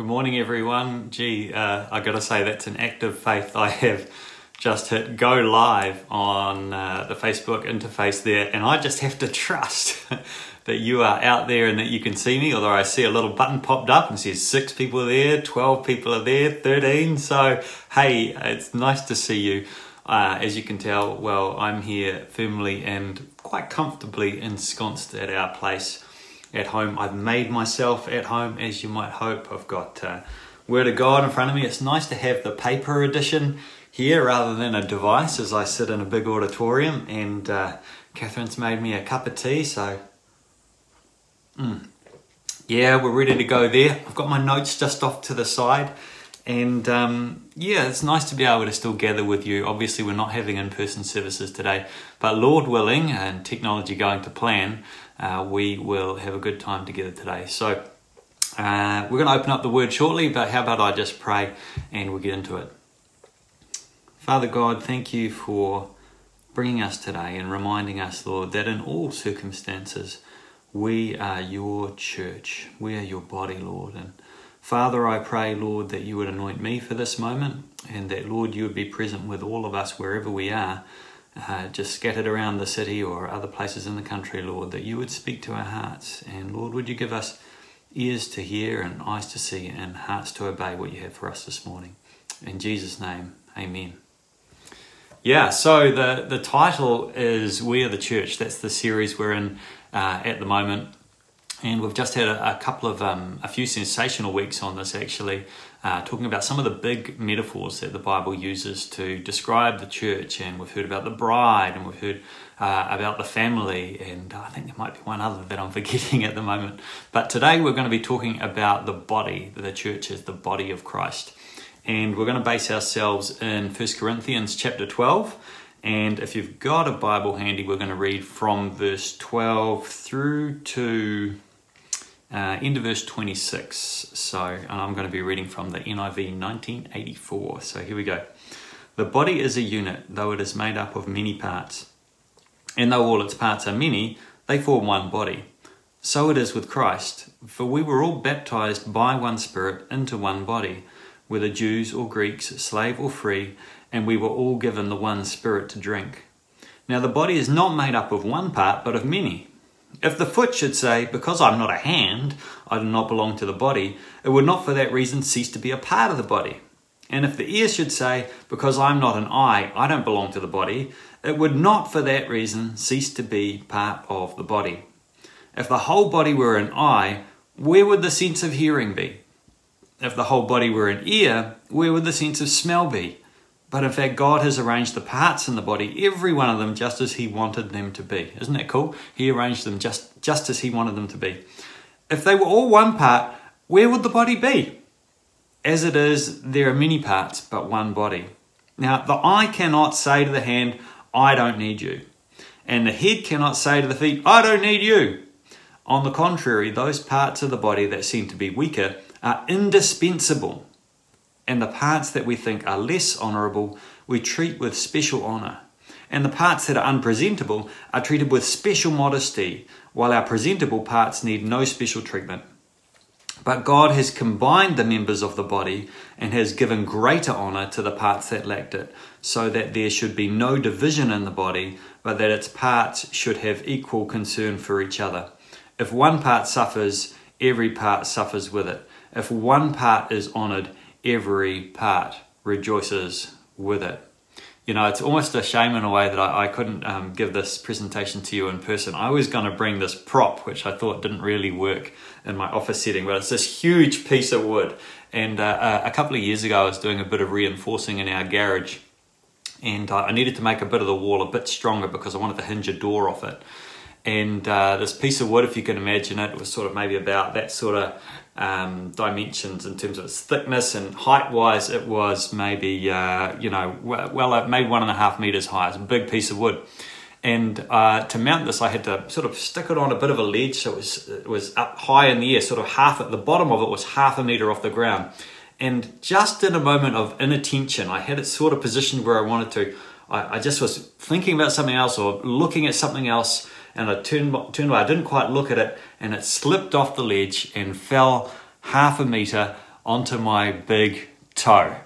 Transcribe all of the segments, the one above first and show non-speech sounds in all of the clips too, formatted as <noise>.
Good morning, everyone. Gee, uh, I got to say that's an act of faith. I have just hit go live on uh, the Facebook interface there, and I just have to trust <laughs> that you are out there and that you can see me. Although I see a little button popped up and says six people are there, twelve people are there, thirteen. So hey, it's nice to see you. Uh, as you can tell, well, I'm here firmly and quite comfortably ensconced at our place at home. I've made myself at home, as you might hope. I've got uh, Word of God in front of me. It's nice to have the paper edition here rather than a device as I sit in a big auditorium. And uh, Catherine's made me a cup of tea, so mm. yeah, we're ready to go there. I've got my notes just off to the side. And um, yeah, it's nice to be able to still gather with you. Obviously, we're not having in person services today, but Lord willing, and technology going to plan, uh, we will have a good time together today. So, uh, we're going to open up the word shortly, but how about I just pray and we'll get into it. Father God, thank you for bringing us today and reminding us, Lord, that in all circumstances, we are your church. We are your body, Lord. And Father, I pray, Lord, that you would anoint me for this moment and that, Lord, you would be present with all of us wherever we are, uh, just scattered around the city or other places in the country, Lord, that you would speak to our hearts. And, Lord, would you give us ears to hear and eyes to see and hearts to obey what you have for us this morning. In Jesus' name, amen. Yeah, so the, the title is We Are the Church. That's the series we're in uh, at the moment and we've just had a, a couple of um, a few sensational weeks on this actually uh, talking about some of the big metaphors that the bible uses to describe the church and we've heard about the bride and we've heard uh, about the family and i think there might be one other that i'm <laughs> forgetting at the moment. But today we're going to be talking about the body the church is the body of christ. And we're going to base ourselves in 1 corinthians chapter 12 and if you've got a Bible handy, we're going to read from verse 12 through to uh, verse 26. So, I'm going to be reading from the NIV 1984. So, here we go. The body is a unit, though it is made up of many parts. And though all its parts are many, they form one body. So it is with Christ, for we were all baptized by one Spirit into one body, whether Jews or Greeks, slave or free, and we were all given the one Spirit to drink. Now the body is not made up of one part, but of many. If the foot should say, Because I'm not a hand, I do not belong to the body, it would not for that reason cease to be a part of the body. And if the ear should say, Because I'm not an eye, I don't belong to the body, it would not for that reason cease to be part of the body. If the whole body were an eye, where would the sense of hearing be? If the whole body were an ear, where would the sense of smell be? But in fact, God has arranged the parts in the body, every one of them, just as He wanted them to be. Isn't that cool? He arranged them just, just as He wanted them to be. If they were all one part, where would the body be? As it is, there are many parts, but one body. Now, the eye cannot say to the hand, I don't need you. And the head cannot say to the feet, I don't need you. On the contrary, those parts of the body that seem to be weaker are indispensable and the parts that we think are less honourable we treat with special honour. And the parts that are unpresentable are treated with special modesty, while our presentable parts need no special treatment. But God has combined the members of the body and has given greater honour to the parts that lacked it, so that there should be no division in the body, but that its parts should have equal concern for each other. If one part suffers, every part suffers with it. If one part is honoured, every part rejoices with it. You know, it's almost a shame in a way that I, I couldn't um, give this presentation to you in person. I was going to bring this prop, which I thought didn't really work in my office setting, but it's this huge piece of wood. And uh, uh a couple of years ago, I was doing a bit of reinforcing in our garage, and I needed to make a bit of the wall a bit stronger because I wanted to hinge a door off it. And uh, this piece of wood, if you can imagine it, was sort of maybe about that sort of um, dimensions in terms of its thickness and height wise, it was maybe, uh, you know, well, it made one and a half meters high. It's a big piece of wood. And uh, to mount this, I had to sort of stick it on a bit of a ledge so it was, it was up high in the air, sort of half at the bottom of it was half a meter off the ground. And just in a moment of inattention, I had it sort of positioned where I wanted to. I, I just was thinking about something else or looking at something else and I turned, turned away. I didn't quite look at it, and it slipped off the ledge and fell half a meter onto my big toe.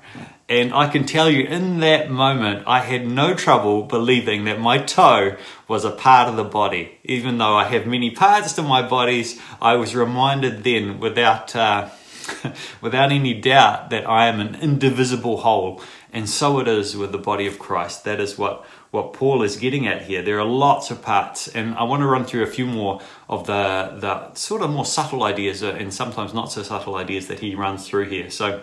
And I can tell you, in that moment, I had no trouble believing that my toe was a part of the body. Even though I have many parts to my bodies, I was reminded then, without uh, <laughs> without any doubt, that I am an indivisible whole. And so it is with the body of Christ. That is what what Paul is getting at here. There are lots of parts, and I want to run through a few more of the the sort of more subtle ideas uh, and sometimes not so subtle ideas that he runs through here. So,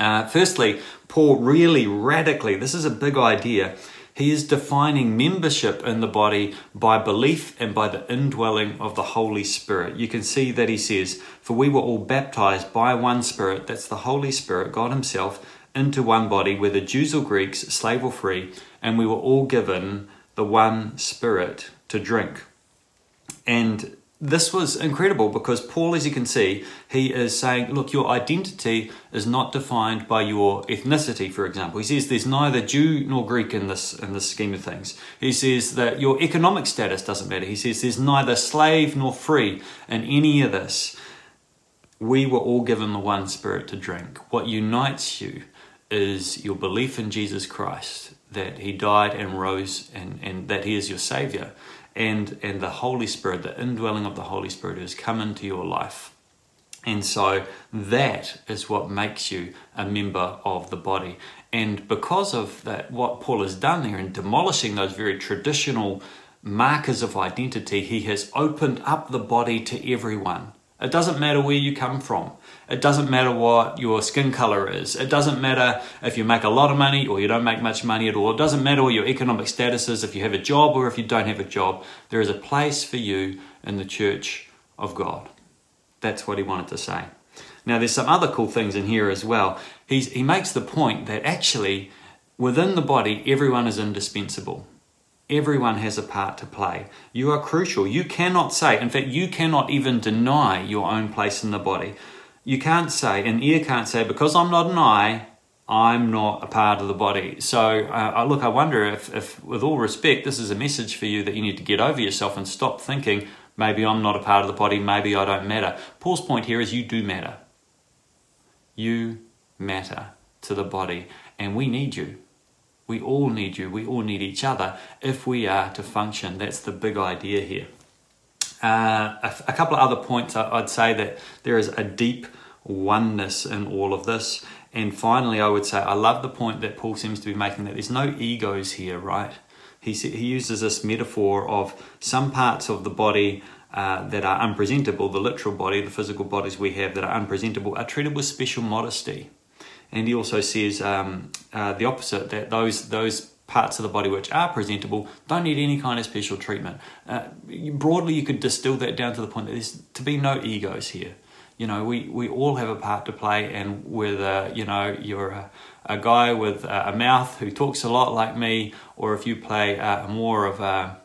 uh, firstly, Paul really radically. This is a big idea. He is defining membership in the body by belief and by the indwelling of the Holy Spirit. You can see that he says, For we were all baptized by one Spirit, that's the Holy Spirit, God Himself, into one body, whether Jews or Greeks, slave or free, and we were all given the one Spirit to drink. And this was incredible because Paul, as you can see, he is saying, look, your identity is not defined by your ethnicity, for example. He says there's neither Jew nor Greek in this in this scheme of things. He says that your economic status doesn't matter. He says there's neither slave nor free in any of this. We were all given the one spirit to drink. What unites you is your belief in Jesus Christ, that he died and rose and, and that he is your savior and and the Holy Spirit, the indwelling of the Holy Spirit has come into your life. And so that is what makes you a member of the body. And because of that, what Paul has done there in demolishing those very traditional markers of identity, he has opened up the body to everyone. It doesn't matter where you come from. It doesn't matter what your skin color is. It doesn't matter if you make a lot of money or you don't make much money at all. It doesn't matter what your economic status is, if you have a job or if you don't have a job. There is a place for you in the church of God. That's what he wanted to say. Now, there's some other cool things in here as well. He's, he makes the point that actually, within the body, everyone is indispensable. Everyone has a part to play. You are crucial. You cannot say, in fact, you cannot even deny your own place in the body. You can't say, an ear can't say, because I'm not an eye, I'm not a part of the body. So, uh, look, I wonder if, if, with all respect, this is a message for you that you need to get over yourself and stop thinking, maybe I'm not a part of the body, maybe I don't matter. Paul's point here is you do matter. You matter to the body, and we need you. We all need you. We all need each other if we are to function. That's the big idea here. Uh, a, couple of other points I'd say that there is a deep oneness in all of this. And finally, I would say I love the point that Paul seems to be making that there's no egos here, right? He, he uses this metaphor of some parts of the body uh, that are unpresentable, the literal body, the physical bodies we have that are unpresentable, are treated with special modesty. And he also says um, uh, the opposite that those those parts of the body which are presentable don't need any kind of special treatment. Uh, broadly, you could distill that down to the point that there's to be no egos here. You know, we, we all have a part to play, and whether you know you're a, a guy with a, a mouth who talks a lot like me, or if you play a, more of a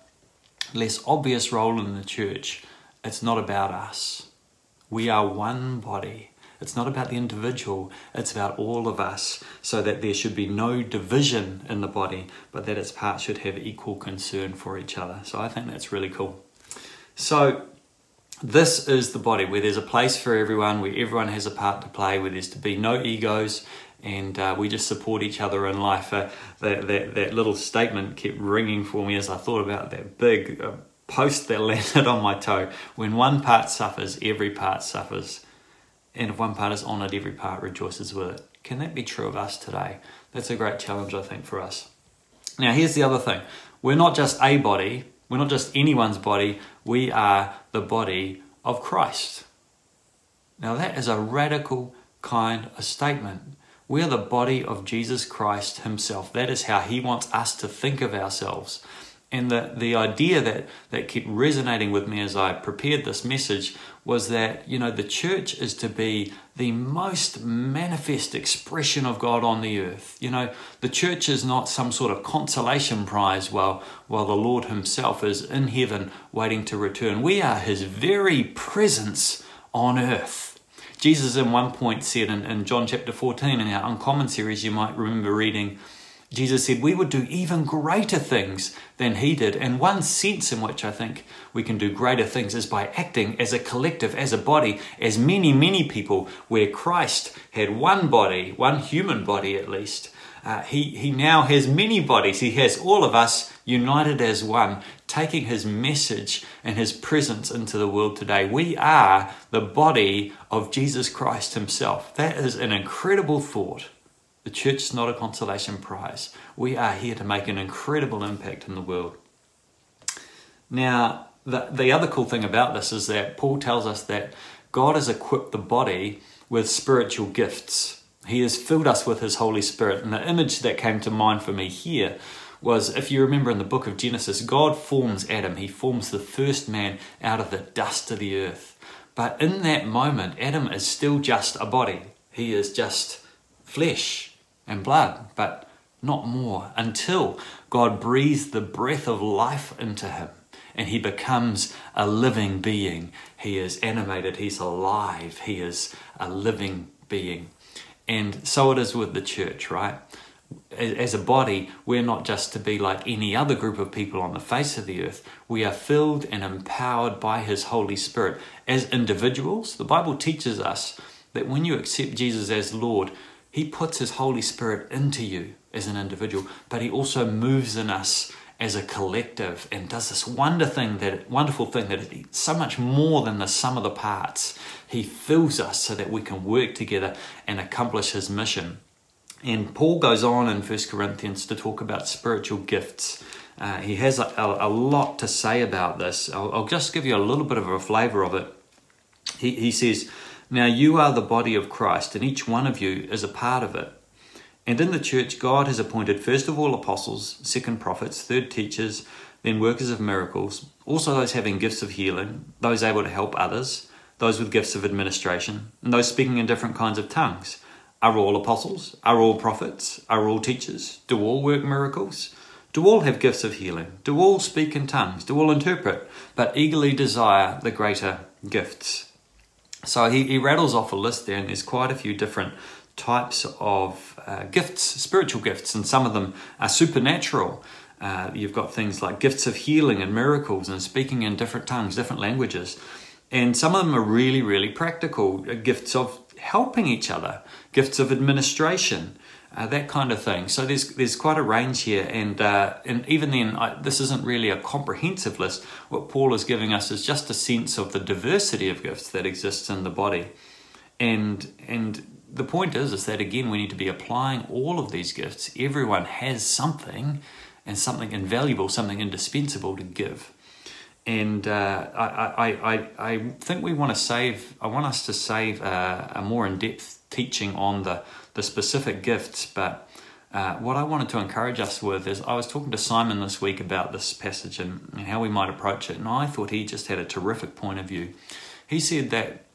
less obvious role in the church, it's not about us. We are one body it's not about the individual, it's about all of us, so that there should be no division in the body, but that its parts should have equal concern for each other. So I think that's really cool. So, this is the body where there's a place for everyone, where everyone has a part to play, where there's to be no egos, and uh, we just support each other in life. Uh, that, that, that little statement kept ringing for me as I thought about that big uh, post that <laughs> landed on my toe. When one part suffers, every part suffers. And if one part is honoured, every part rejoices with it. Can that be true of us today? That's a great challenge, I think, for us. Now, here's the other thing we're not just a body, we're not just anyone's body, we are the body of Christ. Now, that is a radical kind of statement. We are the body of Jesus Christ Himself. That is how He wants us to think of ourselves. And the, the idea that, that kept resonating with me as I prepared this message was that, you know, the church is to be the most manifest expression of God on the earth. You know, the church is not some sort of consolation prize while, while the Lord Himself is in heaven waiting to return. We are His very presence on earth. Jesus, in one point, said in, in John chapter 14 in our Uncommon series, you might remember reading Jesus said we would do even greater things than he did. And one sense in which I think we can do greater things is by acting as a collective, as a body, as many, many people, where Christ had one body, one human body at least. Uh, he, he now has many bodies. He has all of us united as one, taking his message and his presence into the world today. We are the body of Jesus Christ himself. That is an incredible thought. The church is not a consolation prize. We are here to make an incredible impact in the world. Now, the, the other cool thing about this is that Paul tells us that God has equipped the body with spiritual gifts. He has filled us with His Holy Spirit. And the image that came to mind for me here was if you remember in the book of Genesis, God forms Adam, He forms the first man out of the dust of the earth. But in that moment, Adam is still just a body, he is just flesh and blood, but not more until God breathes the breath of life into him and he becomes a living being. He is animated, he's alive, he is a living being. And so it is with the church, right? As a body, we're not just to be like any other group of people on the face of the earth. We are filled and empowered by His Holy Spirit. As individuals, the Bible teaches us that when you accept Jesus as Lord, he puts His Holy Spirit into you as an individual, but He also moves in us as a collective and does this wonder thing that wonderful thing that is so much more than the sum of the parts. He fills us so that we can work together and accomplish His mission. And Paul goes on in 1 Corinthians to talk about spiritual gifts. Uh, he has a, a, a, lot to say about this. I'll, I'll, just give you a little bit of a flavor of it. He, he says, now you are the body of Christ, and each one of you is a part of it. And in the church, God has appointed first of all apostles, second prophets, third teachers, then workers of miracles, also those having gifts of healing, those able to help others, those with gifts of administration, and those speaking in different kinds of tongues. Are all apostles? Are all prophets? Are all teachers? Do all work miracles? Do all have gifts of healing? Do all speak in tongues? Do all interpret? But eagerly desire the greater gifts. So he, he rattles off a list there, and there's quite a few different types of uh, gifts, spiritual gifts, and some of them are supernatural. Uh, you've got things like gifts of healing and miracles and speaking in different tongues, different languages. And some of them are really, really practical uh, gifts of helping each other, gifts of administration, uh, that kind of thing. So there's there's quite a range here, and uh, and even then, I, this isn't really a comprehensive list. What Paul is giving us is just a sense of the diversity of gifts that exists in the body, and and the point is is that again we need to be applying all of these gifts. Everyone has something, and something invaluable, something indispensable to give. And uh, I, I, I, I think we want to save. I want us to save a, a more in depth teaching on the the specific gifts, but uh, what I wanted to encourage us with is I was talking to Simon this week about this passage and, and how we might approach it, and I thought he just had a terrific point of view. He said that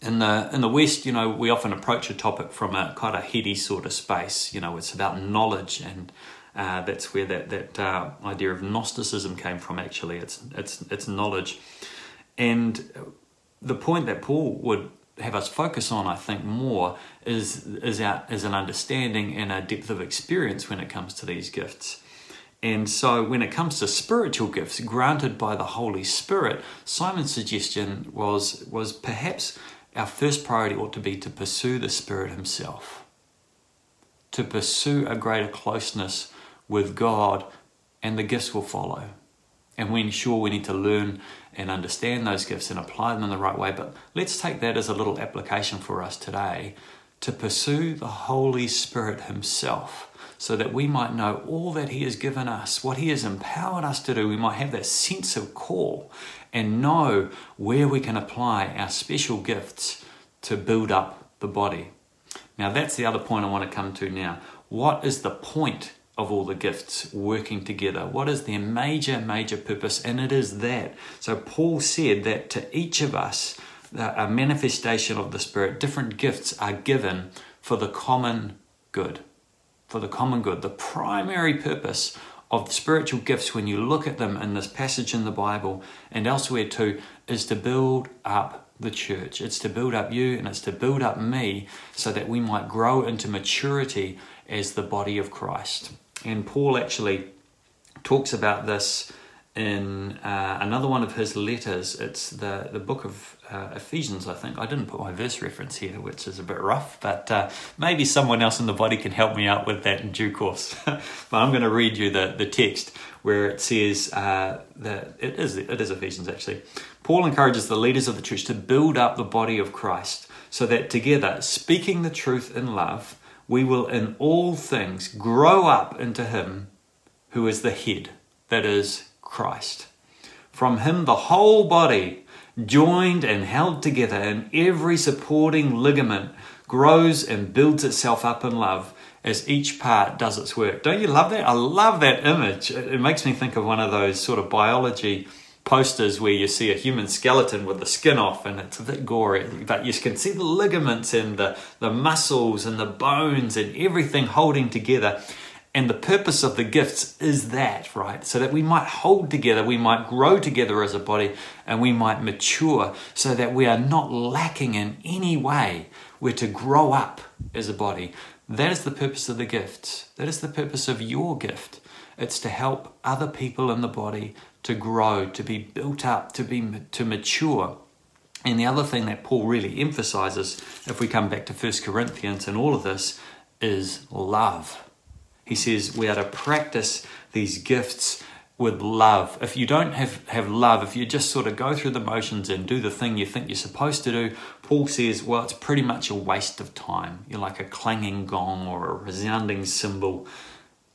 in the in the West, you know, we often approach a topic from a kind of heady sort of space. You know, it's about knowledge, and uh, that's where that that uh, idea of Gnosticism came from. Actually, it's it's it's knowledge, and the point that Paul would have us focus on, I think, more is is our is an understanding and a depth of experience when it comes to these gifts. And so, when it comes to spiritual gifts granted by the Holy Spirit, Simon's suggestion was was perhaps our first priority ought to be to pursue the Spirit Himself, to pursue a greater closeness with God, and the gifts will follow. And we're sure we need to learn and understand those gifts and apply them in the right way. But let's take that as a little application for us today to pursue the Holy Spirit Himself so that we might know all that He has given us, what He has empowered us to do. We might have that sense of call and know where we can apply our special gifts to build up the body. Now, that's the other point I want to come to now. What is the point of all the gifts working together? What is their major, major purpose? And it is that. So Paul said that to each of us, a manifestation of the Spirit, different gifts are given for the common good. For the common good. The primary purpose of spiritual gifts, when you look at them in this passage in the Bible and elsewhere too, is to build up the church. It's to build up you and it's to build up me so that we might grow into maturity as the body of Christ. And Paul actually talks about this in uh, another one of his letters. It's the, the book of uh, Ephesians, I think. I didn't put my verse reference here, which is a bit rough, but uh, maybe someone else in the body can help me out with that in due course. <laughs> but I'm going to read you the, the text where it says uh, that it is, it is Ephesians actually. Paul encourages the leaders of the church to build up the body of Christ so that together, speaking the truth in love, we will in all things grow up into Him who is the head, that is, Christ. From Him, the whole body, joined and held together in every supporting ligament, grows and builds itself up in love as each part does its work. Don't you love that? I love that image. It makes me think of one of those sort of biology posters where you see a human skeleton with the skin off and it's a bit gory, but you can see the ligaments and the, the muscles and the bones and everything holding together. And the purpose of the gifts is that, right? So that we might hold together, we might grow together as a body, and we might mature so that we are not lacking in any way. We're to grow up as a body. That is the purpose of the gifts. That is the purpose of your gift. It's to help other people in the body to grow, to be built up, to be to mature. And the other thing that Paul really emphasizes, if we come back to 1 Corinthians and all of this, is love. He says we are to practice these gifts with love. If you don't have, have love, if you just sort of go through the motions and do the thing you think you're supposed to do, Paul says, well, it's pretty much a waste of time. You're like a clanging gong or a resounding cymbal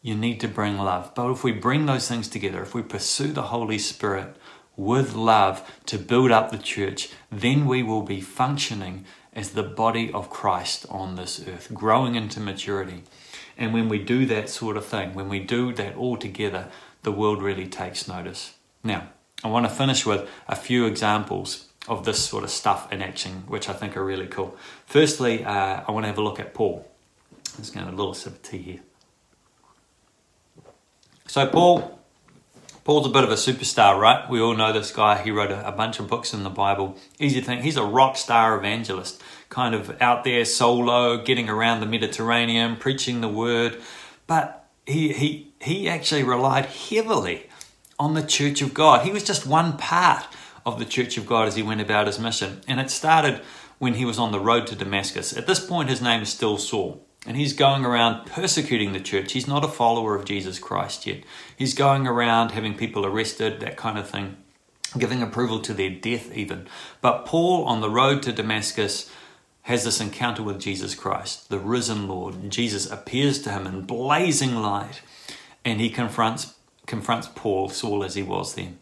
you need to bring love. But if we bring those things together, if we pursue the Holy Spirit with love to build up the church, then we will be functioning as the body of Christ on this earth, growing into maturity. And when we do that sort of thing, when we do that all together, the world really takes notice. Now, I want to finish with a few examples of this sort of stuff in action, which I think are really cool. Firstly, uh, I want to have a look at Paul. To have a little sip of tea here. So Paul, Paul's a bit of a superstar, right? We all know this guy. He wrote a, a, bunch of books in the Bible. Easy to think he's a rock star evangelist, kind of out there solo, getting around the Mediterranean, preaching the word. But he he he actually relied heavily on the Church of God. He was just one part of the Church of God as he went about his mission, and it started when he was on the road to Damascus. At this point, his name is still Saul. And he's going around persecuting the church. He's not a follower of Jesus Christ yet. He's going around having people arrested, that kind of thing, giving approval to their death, even. But Paul, on the road to Damascus, has this encounter with Jesus Christ, the risen Lord. Jesus appears to him in blazing light, and he confronts confronts Paul, Saul as he was then.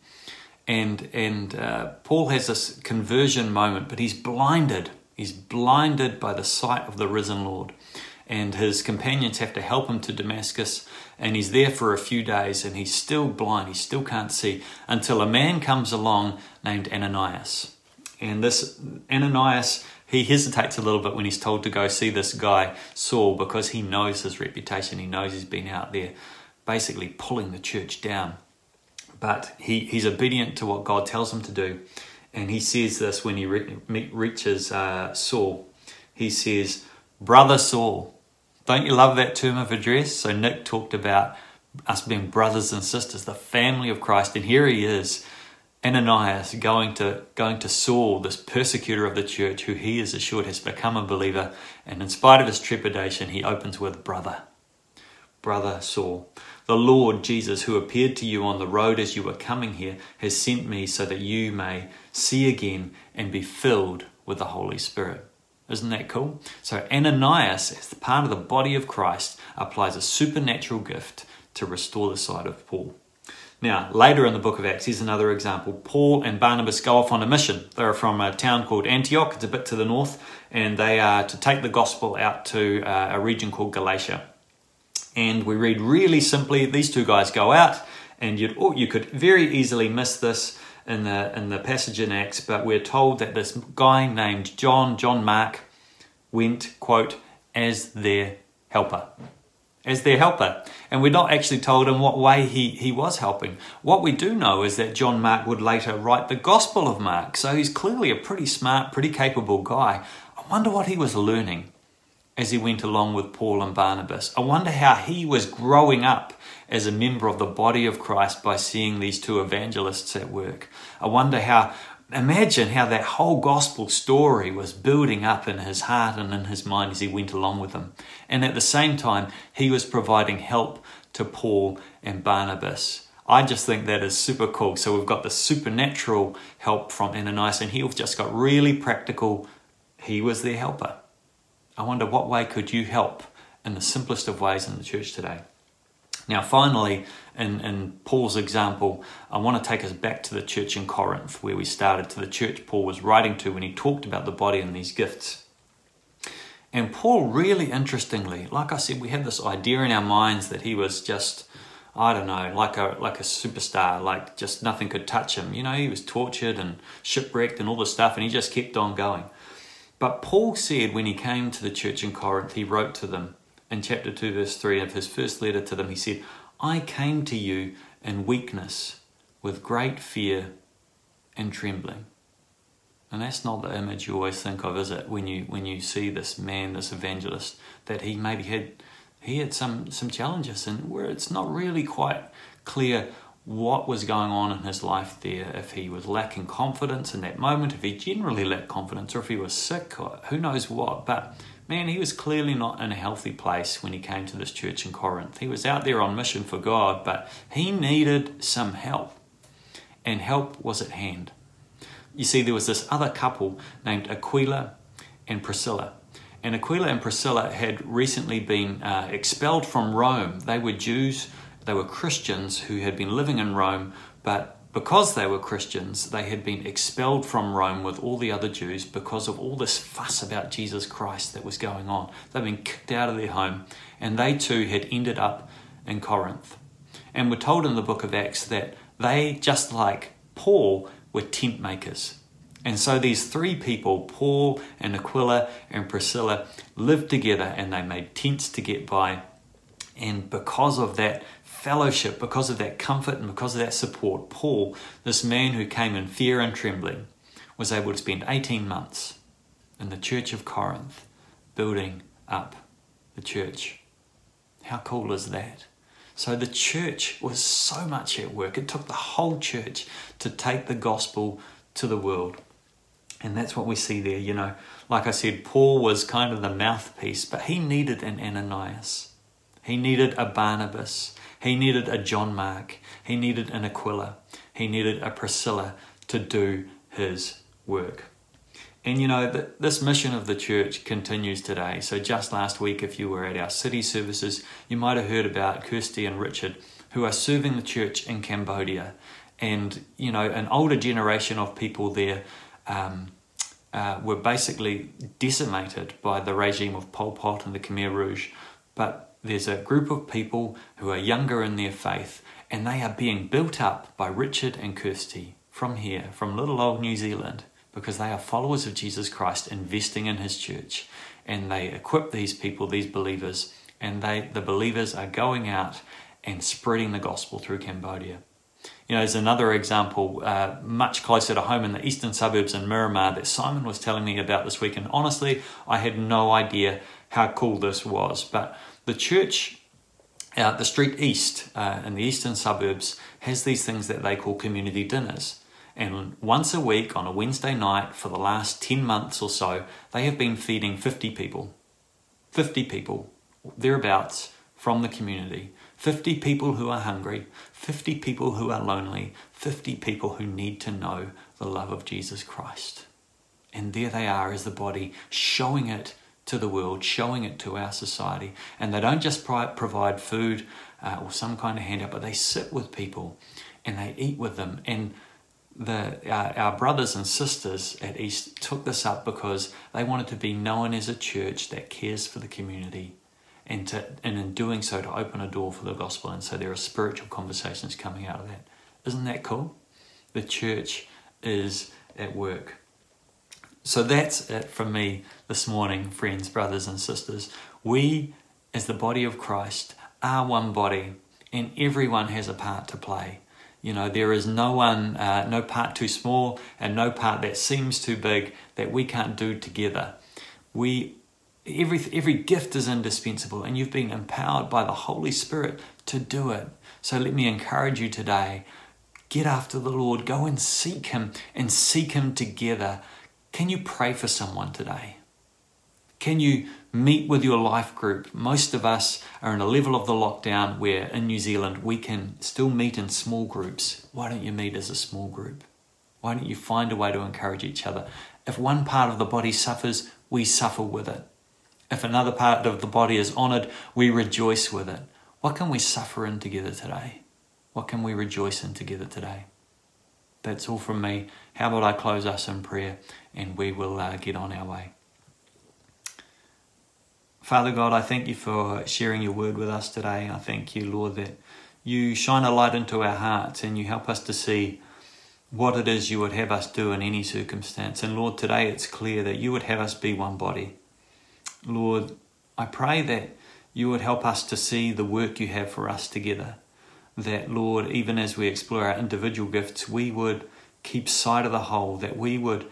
And and uh, Paul has this conversion moment, but he's blinded. He's blinded by the sight of the risen Lord and his companions have to help him to Damascus. And he's there for a few days and he's still blind, he still can't see until a man comes along named Ananias. And this Ananias, he hesitates a little bit when he's told to go see this guy, Saul, because he knows his reputation. He knows he's been out there basically pulling the church down. But he, he's obedient to what God tells him to do. And he says this when he re- reaches uh, Saul. He says, Brother Saul. Don't you love that term of address? So Nick talked about us being brothers and sisters, the family of Christ, and here he is, Ananias, going to going to Saul, this persecutor of the church, who he is assured has become a believer, and in spite of his trepidation, he opens with brother. Brother Saul. The Lord Jesus, who appeared to you on the road as you were coming here, has sent me so that you may see again and be filled with the Holy Spirit. Isn't that cool? So, Ananias, as part of the body of Christ, applies a supernatural gift to restore the sight of Paul. Now, later in the book of Acts, here's another example. Paul and Barnabas go off on a mission. They're from a town called Antioch, it's a bit to the north, and they are to take the gospel out to uh, a region called Galatia. And we read really simply these two guys go out, and you'd, oh, you could very easily miss this in the in the passage in Acts, but we're told that this guy named John, John Mark, went, quote, as their helper. as their helper. And we're not actually told in what way he, he was helping. What we do know is that John Mark would later write the Gospel of Mark. So he's clearly a pretty smart, pretty capable guy. I wonder what he was learning as he went along with Paul and Barnabas. I wonder how he was growing up as a member of the body of Christ by seeing these two evangelists at work. I wonder how imagine how that whole gospel story was building up in his heart and in his mind as he went along with them. And at the same time, he was providing help to Paul and Barnabas. I just think that is super cool. So we've got the supernatural help from Ananias, and he just got really practical. He was their helper. I wonder what way could you help in the simplest of ways in the church today? Now, finally, in, in Paul's example, I want to take us back to the church in Corinth, where we started, to the church Paul was writing to when he talked about the body and these gifts. And Paul, really interestingly, like I said, we have this idea in our minds that he was just, I don't know, like a like a superstar, like just nothing could touch him. You know, he was tortured and shipwrecked and all this stuff, and he just kept on going. But Paul said when he came to the church in Corinth, he wrote to them, in chapter 2, verse 3 of his first letter to them, he said, I came to you in weakness, with great fear and trembling. And that's not the image you always think of, is it? When you when you see this man, this evangelist, that he maybe had he had some some challenges and where it's not really quite clear what was going on in his life there, if he was lacking confidence in that moment, if he generally lacked confidence, or if he was sick, or who knows what. But man, he was clearly not in a healthy place when he came to this church in Corinth. He was out there on mission for God, but he needed some help, and help was at hand. You see, there was this other couple named Aquila and Priscilla. And Aquila and Priscilla had recently been uh, expelled from Rome. They were Jews, they were Christians who had been living in Rome, but because they were Christians, they had been expelled from Rome with all the other Jews because of all this fuss about Jesus Christ that was going on. They'd been kicked out of their home, and they too had ended up in Corinth. And we're told in the book of Acts that they, just like Paul, were tent makers. And so these three people, Paul and Aquila and Priscilla, lived together and they made tents to get by. And because of that fellowship, because of that comfort and because of that support, Paul, this man who came in fear and trembling, was able to spend 18 months in the church of Corinth building up the church. How cool is that? So the church was so much at work. It took the whole church to take the gospel to the world. And that's what we see there, you know. Like I said, Paul was kind of the mouthpiece, but he needed an Ananias. He needed a Barnabas. He needed a John Mark. He needed an Aquila. He needed a Priscilla to do his work. And you know, that this mission of the church continues today. So, just last week, if you were at our city services, you might have heard about Kirsty and Richard, who are serving the church in Cambodia. And, you know, an older generation of people there um, uh, were basically decimated by the regime of Pol Pot and the Khmer Rouge. But there's a group of people who are younger in their faith, and they are being built up by Richard and Kirsty from here, from little old New Zealand, because they are followers of Jesus Christ investing in his church. And they equip these people, these believers, and they the believers are going out and spreading the gospel through Cambodia. You know, there's another example uh, much closer to home in the eastern suburbs in Miramar that Simon was telling me about this week. And honestly, I had no idea how cool this was. But the church out the street east uh, in the eastern suburbs has these things that they call community dinners. And once a week on a Wednesday night for the last 10 months or so, they have been feeding 50 people. 50 people, thereabouts, from the community. 50 people who are hungry, 50 people who are lonely, 50 people who need to know the love of Jesus Christ. And there they are as the body, showing it to the world, showing it to our society. And they don't just provide food uh, or some kind of handout, but they sit with people and they eat with them. And the, uh, our brothers and sisters at East took this up because they wanted to be known as a church that cares for the community. And, to, and in doing so, to open a door for the gospel. And so there are spiritual conversations coming out of that. Isn't that cool? The church is at work. So that's it from me this morning, friends, brothers, and sisters. We as the body of Christ, are one body, and everyone has a part to play. You know, there is no one, uh, no part too small, and no part that seems too big that we can't do together. We, every every gift is indispensable, and you've been empowered by the Holy Spirit to do it. So let me encourage you today: get after the Lord, go and seek Him, and seek Him together. Can you pray for someone today? Can you meet with your life group? Most of us are in a level of the lockdown where in New Zealand we can still meet in small groups. Why don't you meet as a small group? Why don't you find a way to encourage each other? If one part of the body suffers, we suffer with it. If another part of the body is honoured, we rejoice with it. What can we suffer in together today? What can we rejoice in together today? That's all from me. How about I close us in prayer and we will uh, get on our way? Father God, I thank you for sharing your word with us today. I thank you, Lord, that you shine a light into our hearts and you help us to see what it is you would have us do in any circumstance. And Lord, today it's clear that you would have us be one body. Lord, I pray that you would help us to see the work you have for us together. That, Lord, even as we explore our individual gifts, we would keep sight of the whole, that we would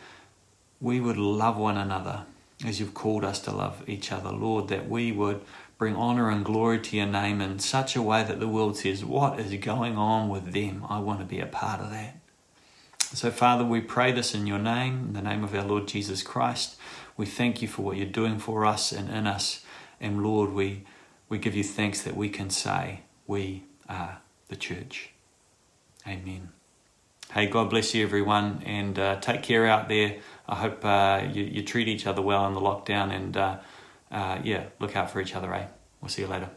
we would love one another as you've called us to love each other, Lord, that we would bring honor and glory to your name in such a way that the world says, What is going on with them? I want to be a part of that. So, Father, we pray this in your name, in the name of our Lord Jesus Christ. We thank you for what you're doing for us and in us. And Lord, we, we give you thanks that we can say, We are the church. Amen. Hey, God bless you, everyone, and uh, take care out there. I hope uh, you, you, treat each other well in the lockdown and uh, uh, yeah, look out for each other, eh? We'll see you later.